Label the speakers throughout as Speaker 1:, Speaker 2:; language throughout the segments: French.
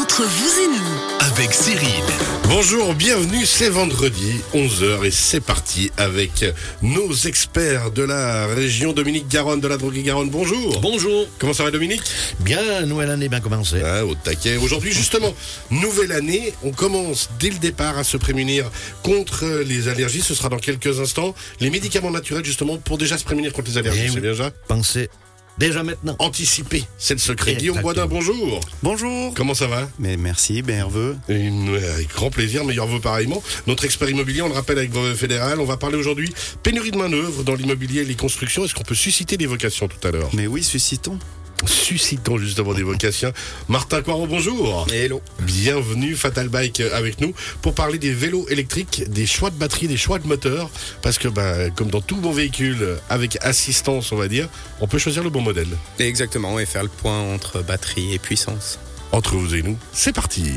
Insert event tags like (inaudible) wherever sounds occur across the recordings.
Speaker 1: Entre vous et nous,
Speaker 2: avec Cyril.
Speaker 3: Bonjour, bienvenue, c'est vendredi, 11h et c'est parti avec nos experts de la région Dominique Garonne, de la droguerie Garonne. Bonjour.
Speaker 4: Bonjour.
Speaker 3: Comment ça va Dominique?
Speaker 4: Bien, nouvelle année bien commencée.
Speaker 3: ah, Au taquet. Aujourd'hui justement, nouvelle année, on commence dès le départ à se prémunir contre les allergies. Ce sera dans quelques instants. Les médicaments naturels justement pour déjà se prémunir contre les allergies.
Speaker 4: Eh
Speaker 3: c'est
Speaker 4: oui.
Speaker 3: bien ça?
Speaker 4: Pensez déjà maintenant.
Speaker 3: Anticiper, c'est le secret. Guillaume. Boisdin, bonjour.
Speaker 5: Bonjour.
Speaker 3: Comment ça va?
Speaker 5: Mais merci, bien nerveux.
Speaker 3: Une- avec grand plaisir, meilleur vœu pareillement. Notre expert immobilier, on le rappelle avec Brevet Fédéral, on va parler aujourd'hui pénurie de main-d'œuvre dans l'immobilier et les constructions. Est-ce qu'on peut susciter des vocations tout à l'heure?
Speaker 5: Mais oui, suscitons.
Speaker 3: Suscitons justement des vocations. Martin Coirot, bonjour.
Speaker 5: Hello.
Speaker 3: Bienvenue Fatal Bike avec nous pour parler des vélos électriques, des choix de batterie, des choix de moteur. Parce que, ben, comme dans tout bon véhicule avec assistance, on va dire, on peut choisir le bon modèle.
Speaker 6: Exactement, et faire le point entre batterie et puissance.
Speaker 3: Entre vous et nous, c'est parti.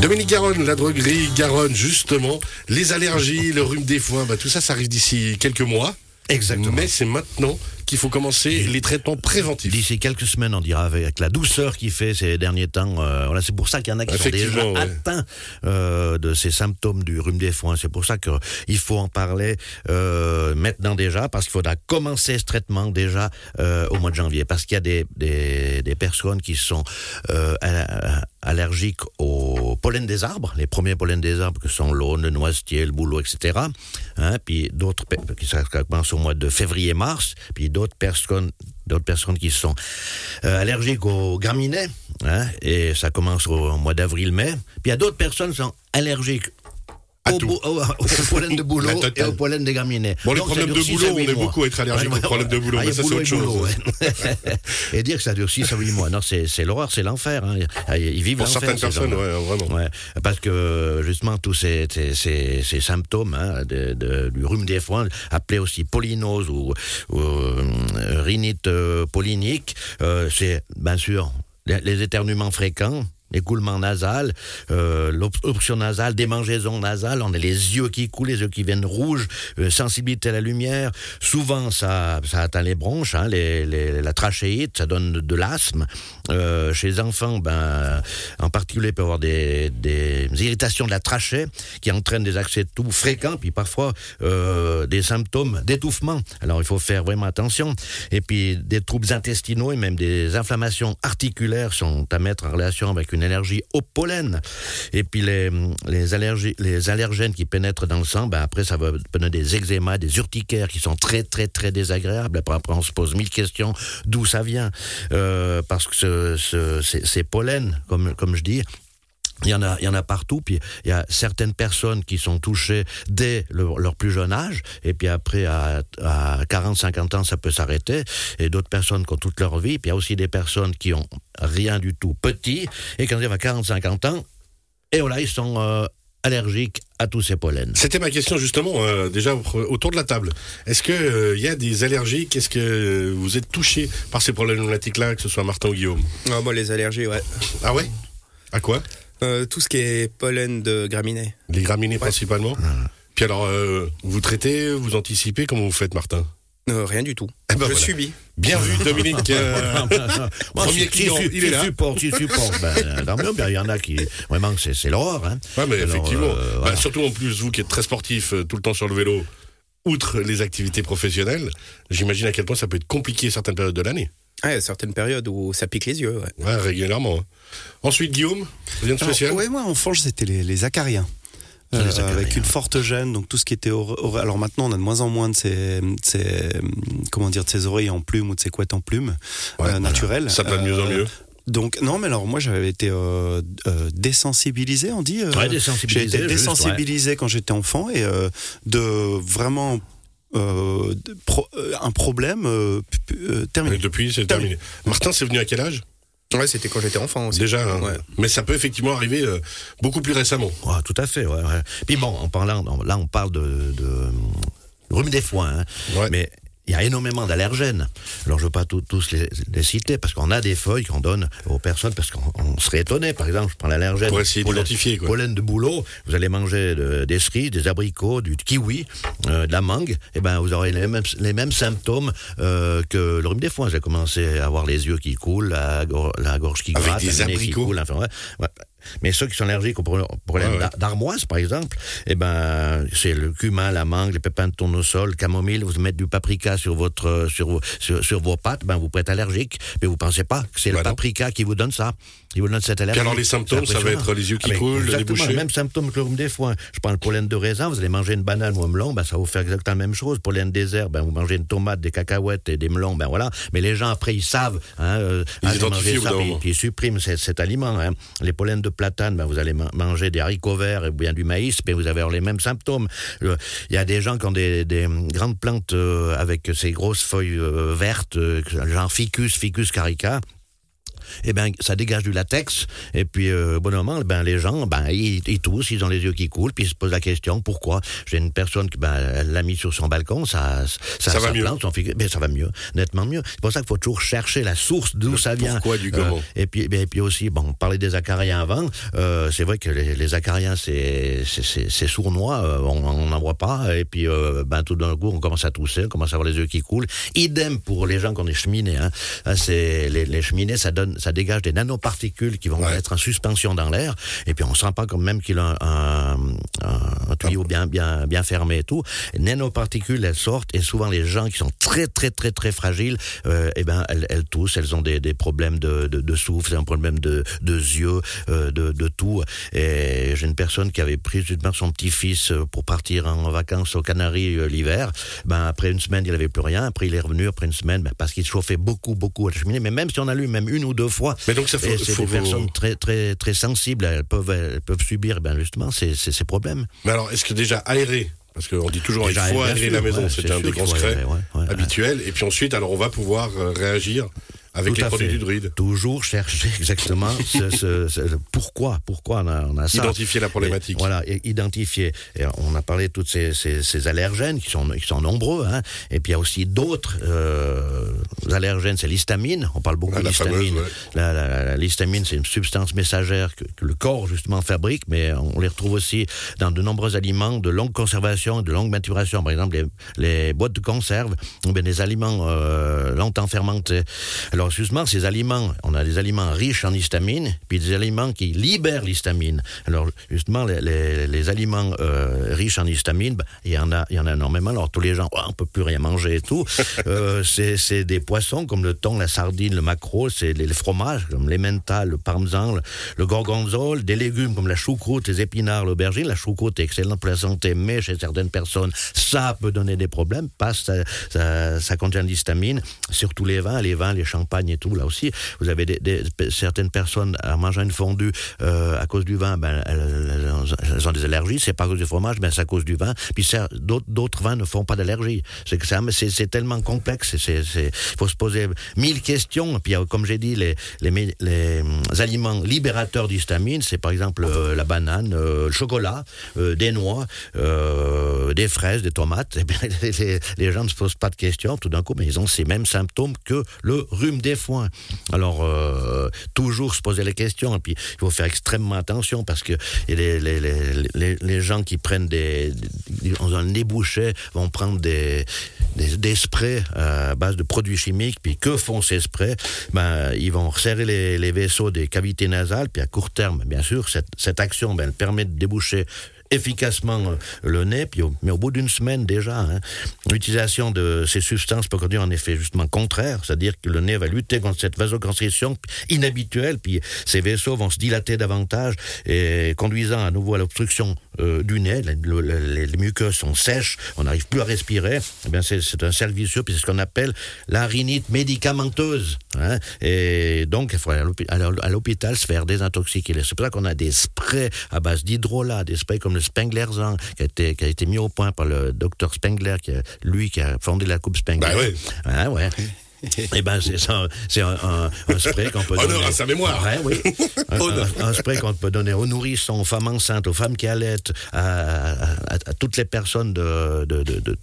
Speaker 3: Dominique Garonne, la droguerie Garonne, justement, les allergies, le rhume des foins, bah, tout ça, ça arrive d'ici quelques mois.
Speaker 4: Exactement.
Speaker 3: Mais c'est maintenant qu'il faut commencer les traitements préventifs.
Speaker 4: D'ici quelques semaines, on dira, avec la douceur qu'il fait ces derniers temps. euh, voilà, c'est pour ça qu'il y en a qui sont déjà
Speaker 3: ouais.
Speaker 4: atteints euh, de ces symptômes du rhume des foins. C'est pour ça qu'il faut en parler euh, maintenant déjà, parce qu'il faudra commencer ce traitement déjà au mois de janvier. Parce qu'il y a des, des, des personnes qui sont allergiques au pollen des arbres, les premiers pollens des arbres que sont l'aune, le noisetier, le bouleau, etc. Hein, puis d'autres qui ça commence au mois de février-mars, puis d'autres personnes d'autres personnes qui sont euh, allergiques aux graminées, hein, et ça commence au mois d'avril-mai. Puis il y a d'autres personnes qui sont allergiques Au, (laughs) pollen de boulot et au pollen des graminées.
Speaker 3: Bon, les problèmes de boulot, on est
Speaker 4: mois.
Speaker 3: beaucoup à être allergique
Speaker 4: Ouais,
Speaker 3: aux problèmes de boulot,
Speaker 4: ah,
Speaker 3: mais
Speaker 4: et
Speaker 3: ça, c'est autre
Speaker 4: boulot,
Speaker 3: chose.
Speaker 4: ouais. (laughs) et dire que ça dure 6 à 8 mois, non, c'est l'horreur, c'est l'enfer. hein. Ils vivent
Speaker 3: Pour certaines personnes, ouais, vraiment.
Speaker 4: Ouais, parce que justement tous ces, ces, ces- ces symptômes hein, de- de- du rhume des foins, appelé aussi polynose ou, ou, rhinite euh, pollinique, euh, c'est bien sûr les, les éternuements fréquents. L'écoulement nasal, euh, l'obstruction nasale, démangeaison nasale, on a les yeux qui coulent, les yeux qui viennent rouges, euh, sensibilité à la lumière. Souvent, ça, ça atteint les bronches, hein, la trachéite, ça donne de, de l'asthme. Euh, chez les enfants, ben, en particulier, il peut y avoir des, des irritations de la trachée qui entraînent des accès de fréquents, puis parfois euh, des symptômes d'étouffement. Alors, il faut faire vraiment attention. Et puis, des troubles intestinaux et même des inflammations articulaires sont à mettre en relation avec une allergie au pollen. Et puis, les, allergies, les allergènes qui pénètrent dans le sang, ben, après, ça va donner des eczémas, des urticaires qui sont très, très, très désagréables. Après, après, on se pose mille questions d'où ça vient. Euh, parce que ce, ce- ces, comme, comme je dis, il y en a, il y en a partout. Puis il y a certaines personnes qui sont touchées dès le- leur plus jeune âge, et puis après à, à 40, 50 ans, ça peut s'arrêter. Et d'autres personnes qui ont toute leur vie. Puis il y a aussi des personnes qui ont rien du tout petit, et quand ils arrivent à 40, 50 ans, et voilà, ils sont euh, allergiques à tous ces pollens.
Speaker 3: C'était ma question justement, euh, déjà au- autour de la table. Est-ce qu'il il y a des allergies Est-ce que euh, vous êtes touché par ces problématiques-là, que ce soit Martin ou Guillaume?
Speaker 6: Ah, moi, les allergies, ouais.
Speaker 3: Ah ouais? À quoi?
Speaker 6: Euh, tout ce qui est pollen de graminées.
Speaker 3: Les graminées principalement Puis alors, euh, vous traitez, vous anticipez, comment vous faites Martin?
Speaker 6: Euh, rien du tout.
Speaker 3: Eh ben
Speaker 6: Je
Speaker 3: voilà.
Speaker 6: subis.
Speaker 3: Bien vu (laughs) Dominique euh, (laughs)
Speaker 4: Moi,
Speaker 3: Premier client, il est là.
Speaker 4: supporte, si supporte. (laughs) Ben, ben, il y en a qui, vraiment, c'est c'est l'horreur. Hein.
Speaker 3: Ouais, mais
Speaker 4: Alors,
Speaker 3: effectivement.
Speaker 4: euh,
Speaker 3: Bah, surtout en plus, vous qui êtes très sportif, tout le temps sur le vélo, outre les activités professionnelles, j'imagine à quel point ça peut être compliqué certaines périodes de l'année.
Speaker 6: Ah, il y a certaines périodes où ça pique les yeux, ouais.
Speaker 3: Ouais, régulièrement. hein. Ensuite, Guillaume, rien de spécial
Speaker 5: ouais, moi, en c'était les, les acariens.
Speaker 4: Les
Speaker 5: Euh, avec une forte gêne, donc tout ce qui était alors maintenant on a de moins en moins de ces, de ces comment dire de ces oreilles en plumes ou de ces couettes en plumes
Speaker 3: Ouais,
Speaker 5: euh,
Speaker 3: voilà.
Speaker 5: naturelles.
Speaker 3: Ça va de mieux en
Speaker 5: Euh,
Speaker 3: mieux.
Speaker 5: Donc non, mais alors moi j'avais été euh, euh, désensibilisé, on dit. euh,
Speaker 4: Ouais,
Speaker 5: J'ai
Speaker 4: désensibilisé,
Speaker 5: été
Speaker 4: juste,
Speaker 5: désensibilisé quand j'étais enfant et euh, de vraiment euh, pro- euh, un problème euh, euh,
Speaker 3: Et
Speaker 5: terminé.
Speaker 3: depuis, c'est
Speaker 5: Terminé.
Speaker 3: terminé. Martin, c'est venu à quel âge?
Speaker 6: Ouais, c'était quand j'étais enfant aussi.
Speaker 3: Déjà, hein.
Speaker 6: Ouais.
Speaker 3: mais ça peut effectivement arriver euh, beaucoup plus récemment.
Speaker 4: Ouais, tout à fait. Ouais, ouais. Puis bon, en parlant, là, on parle de, de rhume des foins, hein.
Speaker 3: Ouais.
Speaker 4: mais il y a énormément d'allergènes. Alors, je ne veux pas tout- tous les, les citer, parce qu'on a des feuilles qu'on donne aux personnes, parce qu'on on serait étonné. Par exemple, je prends l'allergène.
Speaker 3: Pour essayer
Speaker 4: pollen-
Speaker 3: d'identifier, quoi.
Speaker 4: Pollen de bouleau, vous allez manger de- des cerises, des abricots, du kiwi, euh, de la mangue, et ben vous aurez les mêmes, les mêmes symptômes euh, que le rhume des foins. Allez commencer à avoir les yeux qui coulent, la, gor- la gorge qui
Speaker 3: Avec
Speaker 4: gratte,
Speaker 3: des
Speaker 4: nez qui
Speaker 3: abricots
Speaker 4: coule, enfin, ouais. Mais ceux qui sont allergiques au pro- problème
Speaker 3: Ouais, ouais.
Speaker 4: d'ar- d'armoise, par exemple, eh ben, c'est le cumin, la mangue, les pépins de tournesol, le camomille. Vous mettez du paprika sur votre, sur, vos- sur, sur vos pâtes, ben, vous pouvez être allergique. Mais vous pensez pas que c'est
Speaker 3: Bah
Speaker 4: le
Speaker 3: non.
Speaker 4: paprika qui vous donne ça. Qui vous donne cette allergie.
Speaker 3: alors, les symptômes, ça va être les yeux qui
Speaker 4: Ah,
Speaker 3: coulent, le nez
Speaker 4: exactement,
Speaker 3: bouché.
Speaker 4: Même symptôme que le rhume des foins. Je prends le pollen de raisin, vous allez manger une banane ou un melon, ben, ça va vous faire exactement la même chose. Pollen des herbes, ben, vous mangez une tomate, des cacahuètes et des melons, ben voilà. Mais les gens, après, ils savent. Hein, euh,
Speaker 3: Ils
Speaker 4: ah,
Speaker 3: bout
Speaker 4: ça, puis- puis ils suppriment cet, cet aliment. hein. Les pollens de platane, ben, vous allez ma- manger des haricots verts ou bien du maïs, mais vous avez les mêmes symptômes. Il y a des gens qui ont des, des grandes plantes euh, avec ces grosses feuilles euh, vertes, euh, genre ficus, ficus carica eh ben ça dégage du latex. Et puis euh, au bon moment ben les gens ben ils, ils toussent ils ont les yeux qui coulent puis ils se posent la question pourquoi? J'ai une personne qui ben elle l'a mis sur son balcon ça ça,
Speaker 3: Ça va mieux.
Speaker 4: plante, son figu- ben, ça va mieux nettement mieux. C'est pour ça qu'il faut toujours chercher la source d'où ça vient.
Speaker 3: pourquoi du comment.
Speaker 4: et puis ben, et puis aussi bon on parlait des acariens avant euh, c'est vrai que les, les acariens c'est c'est- sournois euh, on n'en voit pas. Et puis euh, ben tout d'un coup on commence à tousser on commence à avoir les yeux qui coulent. Idem pour les gens qui ont des cheminées hein. Ah, c'est les, les cheminées ça donne ça dégage des nanoparticules qui vont
Speaker 3: Ouais.
Speaker 4: être en suspension dans l'air et puis on sent pas comme même qu'il a un, un, un tuyau bien bien bien fermé et tout. Les nanoparticules elles sortent et souvent les gens qui sont très très très très fragiles euh, eh ben elles, elles toussent elles ont des, des problèmes de, de, de souffle un problème de, de yeux euh, de, de tout. Et j'ai une personne qui avait pris justement son petit-fils euh, pour partir en vacances aux Canaries euh, l'hiver. Ben après une semaine il avait plus rien. Après il est revenu après une semaine ben, parce qu'il chauffait beaucoup beaucoup à la cheminée. Mais même si on a lu même une ou deux fois.
Speaker 3: Mais donc, ça faut-
Speaker 4: et c'est
Speaker 3: faut-
Speaker 4: des personnes très très très sensibles. Elles peuvent elles peuvent subir ben justement ces, ces, ces problèmes.
Speaker 3: Mais alors, est-ce que déjà aérer Parce qu'on dit toujours
Speaker 4: Déjà,
Speaker 3: il faut aérer la maison,
Speaker 4: ouais,
Speaker 3: c'est un des grands secrets habituels. Et puis ensuite, alors on va pouvoir euh, réagir avec
Speaker 4: Tout
Speaker 3: les produits
Speaker 4: fait.
Speaker 3: du druide.
Speaker 4: Toujours chercher (laughs) exactement ce, ce- ce- pourquoi, pourquoi on a, on a ça.
Speaker 3: Identifier la problématique.
Speaker 4: Et voilà, et identifier. Et on a parlé de toutes ces, ces- ces allergènes qui sont, qui sont nombreux. Hein. Et puis il y a aussi d'autres euh, allergènes, c'est l'histamine. On parle beaucoup
Speaker 3: Ah, la
Speaker 4: d'histamine.
Speaker 3: fameuse, ouais.
Speaker 4: L'histamine, c'est une substance messagère que, que le corps justement fabrique, mais on les retrouve aussi dans de nombreux aliments de longue conservation, de longue maturation. Par exemple, les, les boîtes de conserve, ou bien des aliments euh, longtemps fermentés. Alors justement, ces aliments, on a des aliments riches en histamine, puis des aliments qui libèrent l'histamine. Alors justement, les, les- les aliments euh, riches en histamine, ben, il y en a, il y en a énormément. Alors tous les gens, oh, on peut plus rien manger et tout. (laughs) Euh, c'est des poissons comme le thon, la sardine, le maquereau, c'est les, les fromages comme l'emmental, le parmesan, le, le gorgonzola, des légumes comme la choucroute, les épinards, l'aubergine. La choucroute est excellente pour la santé, mais chez certaines personnes, ça peut donner des problèmes parce que ça, ça, ça contient de l'histamine. Surtout les vins, les vins, les champagnes et tout. Là aussi, vous avez des, certaines personnes en mangeant une fondue euh, à cause du vin, ben, elles, ont des allergies. C'est pas à cause du fromage, mais c'est à cause du vin. Puis d'autres vins ne font pas d'allergie. C'est tellement complexe. Il faut se poser mille questions. Puis euh, comme j'ai dit, les, hum, aliments libérateurs d'histamine, c'est par exemple euh, la banane, euh, le chocolat, euh, des noix, euh, des fraises, des tomates. (laughs) Eh bien, les- les gens ne se posent pas de questions. Tout d'un coup, mais ils ont ces mêmes symptômes que le rhume des foins. Alors euh, toujours se poser les questions. Et puis il faut faire extrêmement attention parce que les, les, les, les, gens qui prennent des, des ont un nez bouché vont prendre des, des, des sprays à base de produits chimiques. Puis que font ces sprays? Ben, Ils vont resserrer les, les vaisseaux des cavités nasales. Puis à court terme, bien sûr, cette, cette action ben, elle permet de déboucher efficacement euh, le nez, puis au- mais au bout d'une semaine déjà, hein, l'utilisation de ces substances peut conduire un effet justement contraire, c'est-à-dire que le nez va lutter contre cette vasoconstriction inhabituelle, puis ces vaisseaux vont se dilater davantage et conduisant à nouveau à l'obstruction euh, du nez, le- le- le- les, les muqueuses sont sèches, on n'arrive plus à respirer, eh bien c'est c'est un cercle vicieux, puis c'est ce qu'on appelle la rhinite médicamenteuse. hein. et donc il faut aller à l'hôpital se faire désintoxiquer. C'est pour ça qu'on a des sprays à base d'hydrolat, des sprays comme le Spenglerzan, qui a été, qui a été mis au point par le docteur Spengler, qui a- lui qui a fondé la coupe Spengler.
Speaker 3: Bah ouais.
Speaker 4: Hein, ouais. (laughs) Eh ben, c'est ça, c'est un, un- un spray qu'on peut
Speaker 3: Honneur
Speaker 4: donner.
Speaker 3: à sa mémoire.
Speaker 4: Ouais, oui. (laughs) Un, spray qu'on peut donner aux nourrissons, aux femmes enceintes, aux femmes qui allaitent, à, à- à- à toutes les personnes de, de, de, de-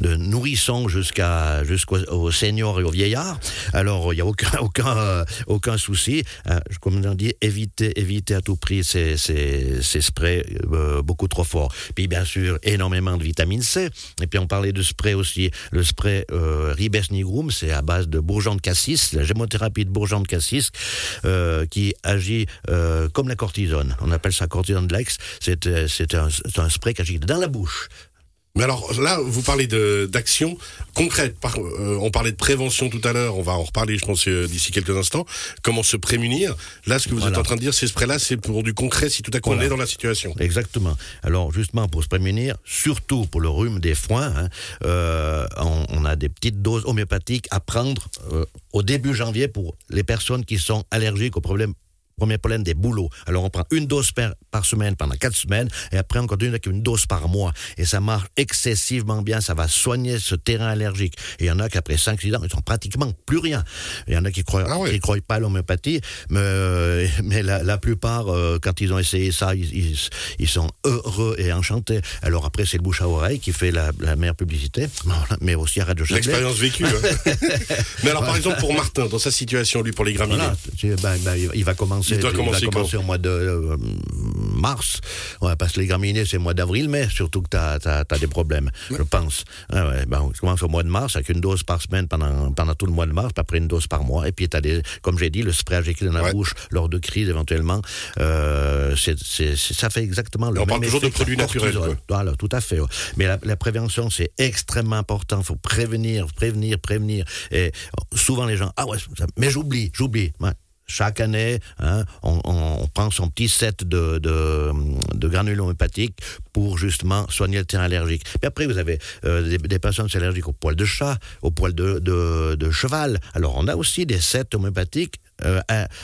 Speaker 4: de nourrissons jusqu'à jusqu'aux aux seniors et aux vieillards. Alors, il n'y a aucun (laughs) aucun euh, aucun souci. Euh, comme on dit, éviter éviter à tout prix ces ces, ces sprays euh, beaucoup trop forts. Puis bien sûr, énormément de vitamine C. Et puis on parlait de spray aussi. Le spray euh, Ribes nigrum, c'est à base de bourgeon de cassis, la gémothérapie de bourgeon de cassis, euh, qui agit euh, comme la cortisone. On appelle ça cortisone de l'ex. C'est euh, un spray qui agit dans la bouche.
Speaker 3: Mais alors là, vous parlez de d'action concrète. Par- euh, on parlait de prévention tout à l'heure. On va en reparler, je pense, euh, d'ici quelques instants. Comment se prémunir? Là, ce que vous êtes en train de dire, ces sprays-là, c'est pour du concret. Si tout à coup on est dans la situation.
Speaker 4: Exactement. Alors justement pour se prémunir, surtout pour le rhume des foins, hein, euh, on, on a des petites doses homéopathiques à prendre au début janvier pour les personnes qui sont allergiques au problème premier pollen des bouleaux. Alors on prend une dose par, par semaine pendant quatre semaines et après on continue avec une dose par mois. Et ça marche excessivement bien, ça va soigner ce terrain allergique. Et il y en a qui après 5-6 ans, ils ont pratiquement plus rien. Il y en a qui croient,
Speaker 3: Ah
Speaker 4: qui croient pas à l'homéopathie, mais, euh, mais la, la plupart, euh, quand ils ont essayé ça, ils, ils, ils sont heureux et enchantés. Alors après, c'est le bouche à oreille qui fait la, la meilleure publicité, mais aussi arrête de Châtelet.
Speaker 3: L'expérience vécue. hein. (laughs) Mais alors, par exemple, pour Martin, dans sa situation, lui, pour les graminées.
Speaker 4: Voilà, ben, ben, il va- il commencer,
Speaker 3: Il doit
Speaker 4: va
Speaker 3: commencer
Speaker 4: au mois de euh, mars. Ouais, parce que les graminées, c'est le mois d'avril, mai, surtout que tu as, des problèmes, je pense. Ah ouais, ben, on commence au mois de mars avec une dose par semaine pendant, pendant tout le mois de mars, puis après une dose par mois. Et puis, as des, comme j'ai dit, le spray injecté dans la
Speaker 3: Ouais.
Speaker 4: bouche lors de crise éventuellement. Euh, ça fait exactement le
Speaker 3: on
Speaker 4: même
Speaker 3: parle toujours de produits naturels.
Speaker 4: Voilà, tout à fait. Mais la, la prévention, c'est extrêmement important. Il faut prévenir, prévenir, prévenir. Et euh, souvent, les gens, ah ouais, mais j'oublie, j'oublie. Chaque année, hein, on, on- on prend son petit set de, de, de granules homéopathiques pour justement soigner le terrain allergique. Puis après, vous avez euh, des, des personnes qui sont allergiques au poil de chat, au poil de, de, de cheval. Alors, on a aussi des sets homéopathiques euh,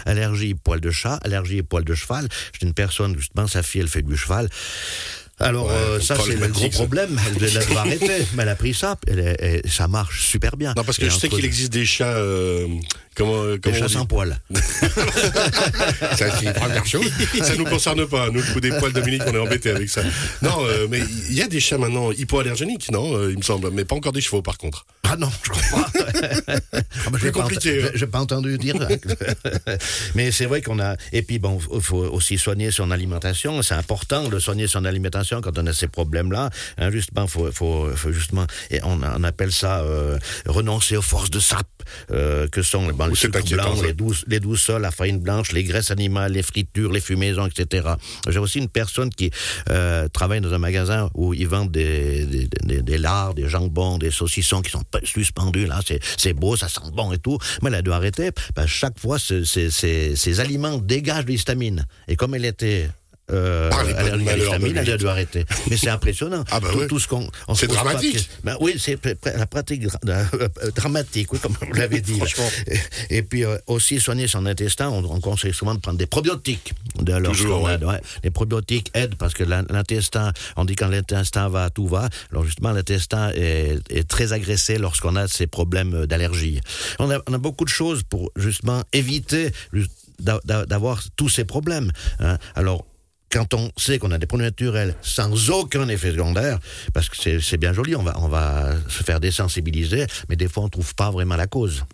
Speaker 4: allergie poil de chat, allergie poil de cheval. J'ai une personne, justement, sa fille, elle fait du cheval. Alors,
Speaker 3: Ouais,
Speaker 4: euh, ça, c'est le gros problème. Elle doit arrêter. Mais elle a pris ça, elle- ça marche super bien.
Speaker 3: Non, parce que
Speaker 4: Et
Speaker 3: je sais qu'il existe des chats. Euh, comment,
Speaker 4: Des
Speaker 3: comment dit
Speaker 4: sans poil. (laughs)
Speaker 3: Ça, c'est une première chose. Ça nous concerne pas. Nous, le coup des poils, Dominique, on est embêté avec ça. Non, euh, mais il y a des chats maintenant hypoallergéniques, non euh, Il me semble. Mais pas encore des chevaux, par contre.
Speaker 4: Ah non, je crois pas. (laughs) Ah, bah, pas
Speaker 3: compliqué,
Speaker 4: ent-
Speaker 3: hein.
Speaker 4: J'ai pas entendu dire. (laughs) Mais c'est vrai qu'on a. Et puis bon, il faut aussi soigner son alimentation. C'est important de soigner son alimentation quand on a ces problèmes-là. Hein, justement, faut, faut, faut justement. Et on, on appelle ça euh, renoncer aux forces de sap, euh, que sont les
Speaker 3: Oh, ça.
Speaker 4: les douces, les douces sols, la farine blanche, les graisses animales, les fritures, les fumaisons, etc. J'ai aussi une personne qui euh, travaille dans un magasin où ils vendent des, des, des, des lards, des jambons, des saucissons qui sont suspendus. Là, c'est beau, ça sent bon et tout. Mais elle a dû arrêter. chaque fois, ce- ces- ces ces aliments dégagent de l'histamine. Et comme elle était euh,
Speaker 3: pas
Speaker 4: à
Speaker 3: malheur,
Speaker 4: l'histamine, elle a dû arrêter. Mais c'est impressionnant.
Speaker 3: Ah bah
Speaker 4: tout,
Speaker 3: ouais.
Speaker 4: tout ce qu'on
Speaker 3: C'est
Speaker 4: pas
Speaker 3: dramatique.
Speaker 4: questions. Ben oui, c'est la pratique dra- euh, dramatique, oui, comme vous l'avez dit. Et, et puis euh, aussi soigner son intestin, on, on conseille souvent de prendre des probiotiques. De,
Speaker 3: Toujours, ouais.
Speaker 4: ouais. Les probiotiques aident parce que l'in- l'intestin, on dit quand l'intestin va, tout va. Alors justement, l'intestin est, est très agressé lorsqu'on a ces problèmes d'allergie. On a, on a beaucoup de choses pour justement éviter d'avoir tous ces problèmes. hein. Alors quand on sait qu'on a des produits naturels sans aucun effet secondaire, parce que c'est- bien joli, on va, on va se faire désensibiliser, mais des fois on trouve pas vraiment la cause.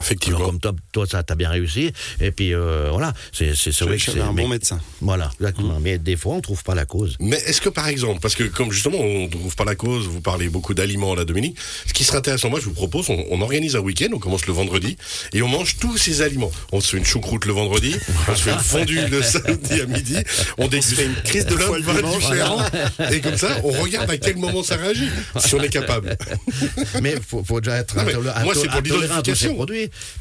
Speaker 3: Effectivement.
Speaker 4: Alors comme toi, toi ça t'a bien réussi, et puis euh, voilà, c'est c'est c'est vrai que c'est
Speaker 5: un
Speaker 4: mais-
Speaker 5: bon médecin.
Speaker 4: Voilà, exactement. Mais des fois on trouve pas la cause.
Speaker 3: Mais est-ce que par exemple, parce que comme justement on ne trouve pas la cause, vous parlez beaucoup d'aliments là Dominique, ce qui serait intéressant, moi je vous propose, on, on organise un week-end, on commence le vendredi, et on mange tous ces aliments. On se fait une choucroute le vendredi, on se fait une fondue le samedi à midi, on déguste une crise de l'homme différent, et comme ça on regarde à quel moment ça réagit, si on est capable.
Speaker 4: Mais faut, faut déjà être
Speaker 3: Non, moi, c'est pour l'identification.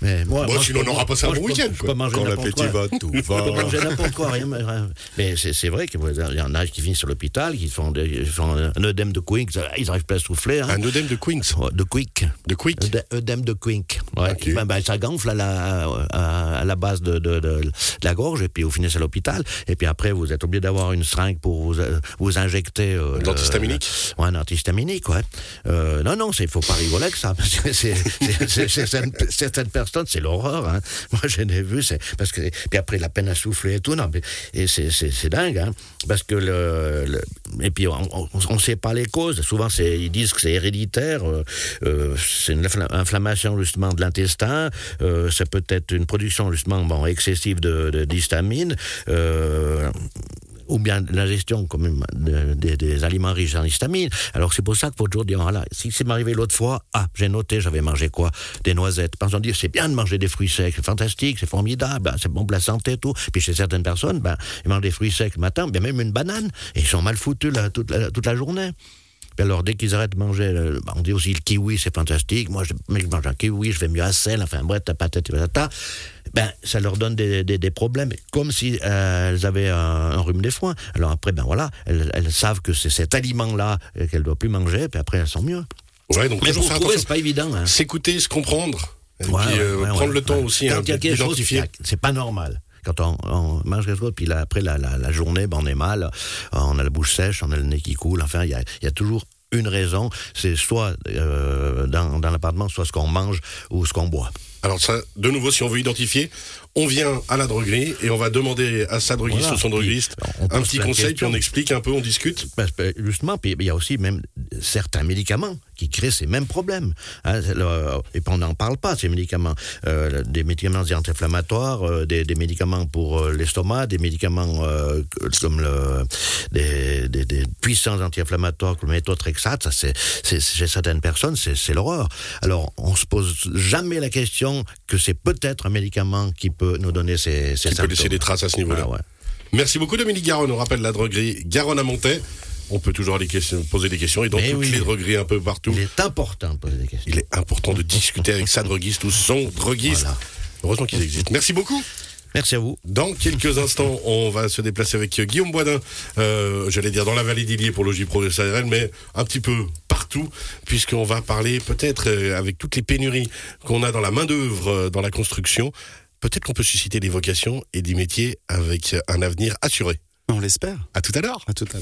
Speaker 4: Mais moi,
Speaker 3: Bon,
Speaker 4: moi,
Speaker 3: sinon, on aura passé un
Speaker 4: moi,
Speaker 3: bon week-end,
Speaker 5: Quand
Speaker 4: n'importe
Speaker 5: l'appétit
Speaker 4: quoi.
Speaker 5: va, tout
Speaker 4: Je peux
Speaker 5: va.
Speaker 4: manger n'importe quoi, rien. rien. Mais c'est c'est vrai qu'il y en a qui finissent à l'hôpital, qui font, un œdème de Quick, ils n'arrivent pas à souffler. Hein.
Speaker 3: Un œdème de Queens.
Speaker 4: De Quick.
Speaker 3: De Quick.
Speaker 4: Œdè- Œdème de Quink. Ben, ben, ça gonfle à la, à, à la base de, de, de- de la gorge et puis vous finissez à l'hôpital. Et puis après, vous êtes obligé d'avoir une seringue pour vous, euh, vous injecter. Euh, le-
Speaker 3: Antihistaminique
Speaker 4: un antihistaminique, ouais. Euh, non, non, il faut pas rigoler avec ça. c'est- certaines, personnes, c'est l'horreur. Hein. (laughs) Moi, je l'ai vu. c'est parce que Puis après, la peine à souffler et tout. Non, mais, et c'est- c'est c'est dingue. Hein, parce que le, Et puis, on ne sait pas les causes. Souvent, c'est- ils disent que c'est héréditaire. euh, euh, c'est une infla- inflammation, justement, de l'intestin. Euh, c'est peut-être une production, justement, bon, excessive de- de- d'histamine. euh, ou bien l'ingestion quand même de- des- des aliments riches en histamine. Alors c'est pour ça qu'il faut toujours dire, voilà, si c'est m'arrivé l'autre fois, ah, j'ai noté, j'avais mangé quoi? Des noisettes. Parce qu'on dit, c'est bien de manger des fruits secs, c'est fantastique, c'est formidable, hein, c'est bon pour la santé et tout. Puis chez certaines personnes, ben, ils mangent des fruits secs le matin, bien même une banane, et ils sont mal foutus là, toute, la, toute la journée. Alors, dès qu'ils arrêtent de manger, ben, on dit aussi le kiwi, c'est fantastique. Moi, je, mais je mange un kiwi, je vais mieux à sel, enfin bref, ta patate, patata. Ben, ça leur donne des, des- des problèmes, comme si euh, elles avaient un, un rhume des foins. Alors après, ben voilà, elles, elles savent que c'est cet aliment-là euh, qu'elles ne doivent plus manger, puis après elles sont mieux.
Speaker 3: Ouais, donc
Speaker 4: Mais pour trouver, c'est pas évident. Hein.
Speaker 3: S'écouter, se comprendre. Et
Speaker 4: Ouais,
Speaker 3: puis
Speaker 4: ouais,
Speaker 3: euh,
Speaker 4: ouais,
Speaker 3: prendre
Speaker 4: ouais,
Speaker 3: le temps
Speaker 4: ouais.
Speaker 3: aussi
Speaker 4: Quand
Speaker 3: hein,
Speaker 4: il y a quelque chose, c'est pas normal. Quand on, on mange quelque chose, puis là, après la, la, la journée, ben, on est mal, on a la bouche sèche, on a le nez qui coule. Enfin, il y a, il y a toujours une raison. C'est soit euh, dans, dans l'appartement, soit ce qu'on mange ou ce qu'on boit.
Speaker 3: Alors ça, de nouveau, si on veut identifier, on vient à la droguerie et on va demander à sa droguiste
Speaker 4: Voilà.
Speaker 3: ou son droguiste un petit conseil, puis on explique un peu, on discute.
Speaker 4: Que, justement, puis il y a aussi même certains médicaments qui créent ces mêmes problèmes. Hein, le- et puis on n'en parle pas, ces médicaments. Euh, des médicaments anti-inflammatoires, euh, des, des médicaments pour euh, l'estomac, des médicaments comme le, des, des, des puissants anti-inflammatoires comme le méthotrexate, ça c'est, chez certaines personnes, c'est, l'horreur. Alors, on se pose jamais la question que c'est peut-être un médicament qui peut nous donner ces, ces
Speaker 3: Qui peut laisser des traces à ce niveau-là.
Speaker 4: Ah ouais.
Speaker 3: Merci beaucoup Dominique Garonne. On rappelle la droguerie Garonne à Montaix. On peut toujours aller question- poser des questions et toutes
Speaker 4: oui.
Speaker 3: les drogueries un peu partout.
Speaker 4: Il est important de poser des questions.
Speaker 3: Il est important de discuter avec sa droguiste ou son droguiste.
Speaker 4: Voilà.
Speaker 3: Heureusement qu'ils existent. Merci beaucoup.
Speaker 4: Merci à vous.
Speaker 3: Dans quelques instants, on va se déplacer avec Guillaume Boisdin, euh, j'allais dire dans la vallée d'Illier pour de SARL, mais un petit peu partout, puisqu'on va parler peut-être euh, avec toutes les pénuries qu'on a dans la main-d'œuvre, euh, dans la construction, peut-être qu'on peut susciter des vocations et des métiers avec un avenir assuré.
Speaker 5: On l'espère.
Speaker 3: À tout à l'heure.
Speaker 5: À tout à l'heure.